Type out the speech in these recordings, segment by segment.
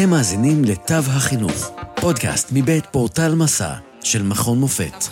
אתם מאזינים לתו החינוך, פודקאסט מבית פורטל מסע של מכון מופת.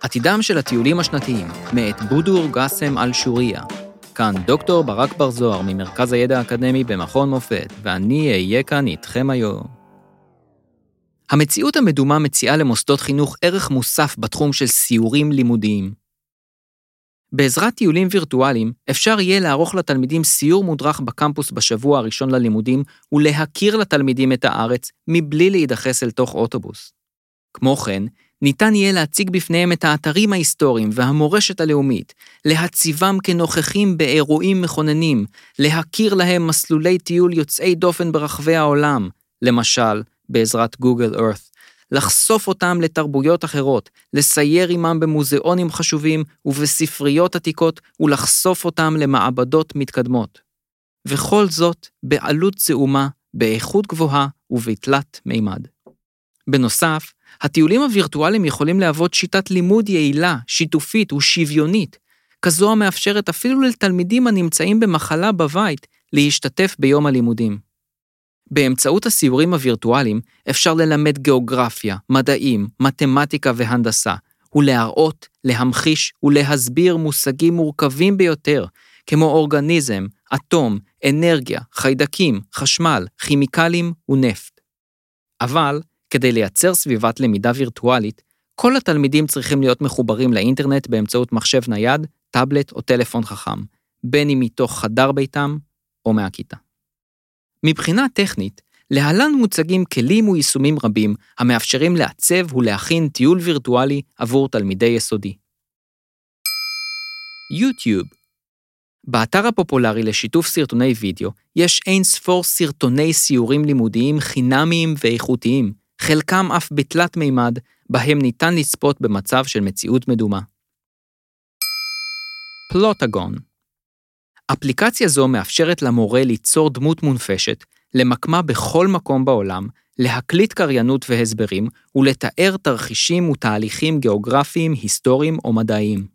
עתידם של הטיולים השנתיים, מאת בודור גאסם אל-שוריה. כאן דוקטור ברק בר זוהר ממרכז הידע האקדמי במכון מופת, ואני אהיה כאן איתכם היום. המציאות המדומה מציעה למוסדות חינוך ערך מוסף בתחום של סיורים לימודיים. בעזרת טיולים וירטואליים, אפשר יהיה לערוך לתלמידים סיור מודרך בקמפוס בשבוע הראשון ללימודים ולהכיר לתלמידים את הארץ מבלי להידחס אל תוך אוטובוס. כמו כן, ניתן יהיה להציג בפניהם את האתרים ההיסטוריים והמורשת הלאומית, להציבם כנוכחים באירועים מכוננים, להכיר להם מסלולי טיול יוצאי דופן ברחבי העולם, למשל, בעזרת גוגל ארת, לחשוף אותם לתרבויות אחרות, לסייר עמם במוזיאונים חשובים ובספריות עתיקות ולחשוף אותם למעבדות מתקדמות. וכל זאת בעלות זעומה, באיכות גבוהה ובתלת מימד. בנוסף, הטיולים הווירטואליים יכולים להוות שיטת לימוד יעילה, שיתופית ושוויונית, כזו המאפשרת אפילו לתלמידים הנמצאים במחלה בבית להשתתף ביום הלימודים. באמצעות הסיורים הווירטואליים אפשר ללמד גיאוגרפיה, מדעים, מתמטיקה והנדסה, ולהראות, להמחיש ולהסביר מושגים מורכבים ביותר, כמו אורגניזם, אטום, אנרגיה, חיידקים, חשמל, כימיקלים ונפט. אבל, כדי לייצר סביבת למידה וירטואלית, כל התלמידים צריכים להיות מחוברים לאינטרנט באמצעות מחשב נייד, טאבלט או טלפון חכם, בין אם מתוך חדר ביתם או מהכיתה. מבחינה טכנית, להלן מוצגים כלים ויישומים רבים המאפשרים לעצב ולהכין טיול וירטואלי עבור תלמידי יסודי. יוטיוב באתר הפופולרי לשיתוף סרטוני וידאו יש אין ספור סרטוני סיורים לימודיים חינמיים ואיכותיים, חלקם אף בתלת מימד, בהם ניתן לצפות במצב של מציאות מדומה. פלוטגון אפליקציה זו מאפשרת למורה ליצור דמות מונפשת, למקמה בכל מקום בעולם, להקליט קריינות והסברים ולתאר תרחישים ותהליכים גיאוגרפיים, היסטוריים או מדעיים.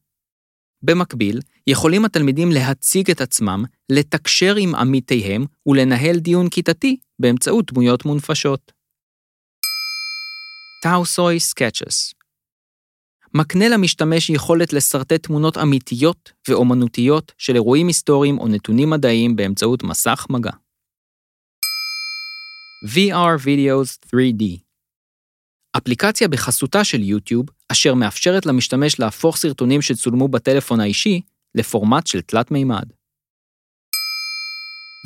במקביל, יכולים התלמידים להציג את עצמם, לתקשר עם עמיתיהם ולנהל דיון כיתתי באמצעות דמויות מונפשות. טאוסוי סקצ'ס מקנה למשתמש יכולת לשרטט תמונות אמיתיות ואומנותיות של אירועים היסטוריים או נתונים מדעיים באמצעות מסך מגע. VR Videos 3D אפליקציה בחסותה של יוטיוב, אשר מאפשרת למשתמש להפוך סרטונים שצולמו בטלפון האישי לפורמט של תלת מימד.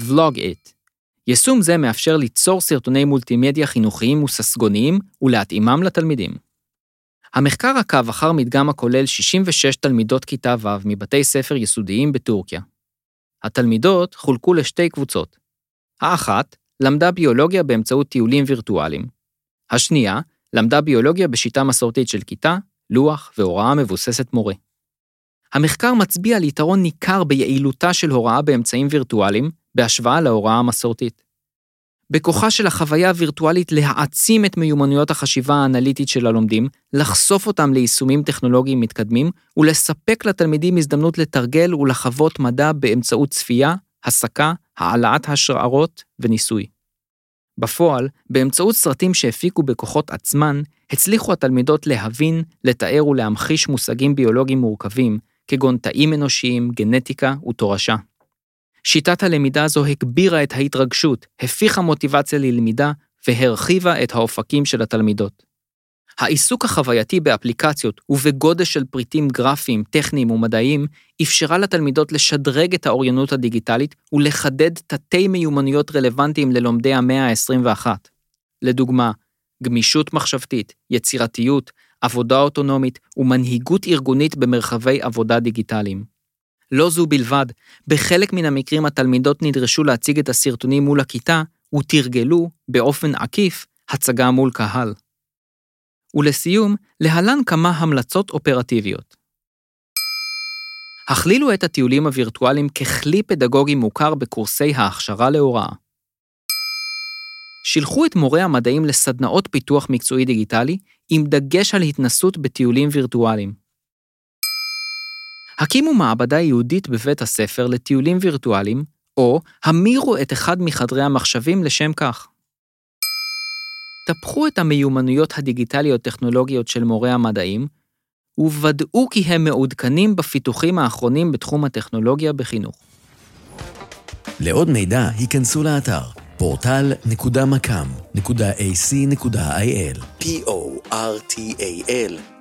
Vlog It יישום זה מאפשר ליצור סרטוני מולטימדיה חינוכיים וססגוניים ולהתאימם לתלמידים. המחקר עקב אחר מדגם הכולל 66 תלמידות כיתה ו' מבתי ספר יסודיים בטורקיה. התלמידות חולקו לשתי קבוצות. האחת למדה ביולוגיה באמצעות טיולים וירטואליים. השנייה למדה ביולוגיה בשיטה מסורתית של כיתה, לוח והוראה מבוססת מורה. המחקר מצביע על יתרון ניכר ביעילותה של הוראה באמצעים וירטואליים בהשוואה להוראה המסורתית. בכוחה של החוויה הווירטואלית להעצים את מיומנויות החשיבה האנליטית של הלומדים, לחשוף אותם ליישומים טכנולוגיים מתקדמים, ולספק לתלמידים הזדמנות לתרגל ולחוות מדע באמצעות צפייה, הסקה, העלאת השערות וניסוי. בפועל, באמצעות סרטים שהפיקו בכוחות עצמן, הצליחו התלמידות להבין, לתאר ולהמחיש מושגים ביולוגיים מורכבים, כגון תאים אנושיים, גנטיקה ותורשה. שיטת הלמידה הזו הגבירה את ההתרגשות, הפיחה מוטיבציה ללמידה והרחיבה את האופקים של התלמידות. העיסוק החווייתי באפליקציות ובגודש של פריטים גרפיים, טכניים ומדעיים אפשרה לתלמידות לשדרג את האוריינות הדיגיטלית ולחדד תתי מיומנויות רלוונטיים ללומדי המאה ה-21. לדוגמה, גמישות מחשבתית, יצירתיות, עבודה אוטונומית ומנהיגות ארגונית במרחבי עבודה דיגיטליים. לא זו בלבד, בחלק מן המקרים התלמידות נדרשו להציג את הסרטונים מול הכיתה, ותרגלו, באופן עקיף, הצגה מול קהל. ולסיום, להלן כמה המלצות אופרטיביות. הכלילו את הטיולים הווירטואליים ככלי פדגוגי מוכר בקורסי ההכשרה להוראה. שילחו את מורי המדעים לסדנאות פיתוח מקצועי דיגיטלי, עם דגש על התנסות בטיולים וירטואליים. הקימו מעבדה ייעודית בבית הספר לטיולים וירטואליים, או המירו את אחד מחדרי המחשבים לשם כך. טפחו את המיומנויות הדיגיטליות-טכנולוגיות של מורי המדעים, וודאו כי הם מעודכנים בפיתוחים האחרונים בתחום הטכנולוגיה בחינוך. לעוד מידע, היכנסו לאתר portal.macam.ac.il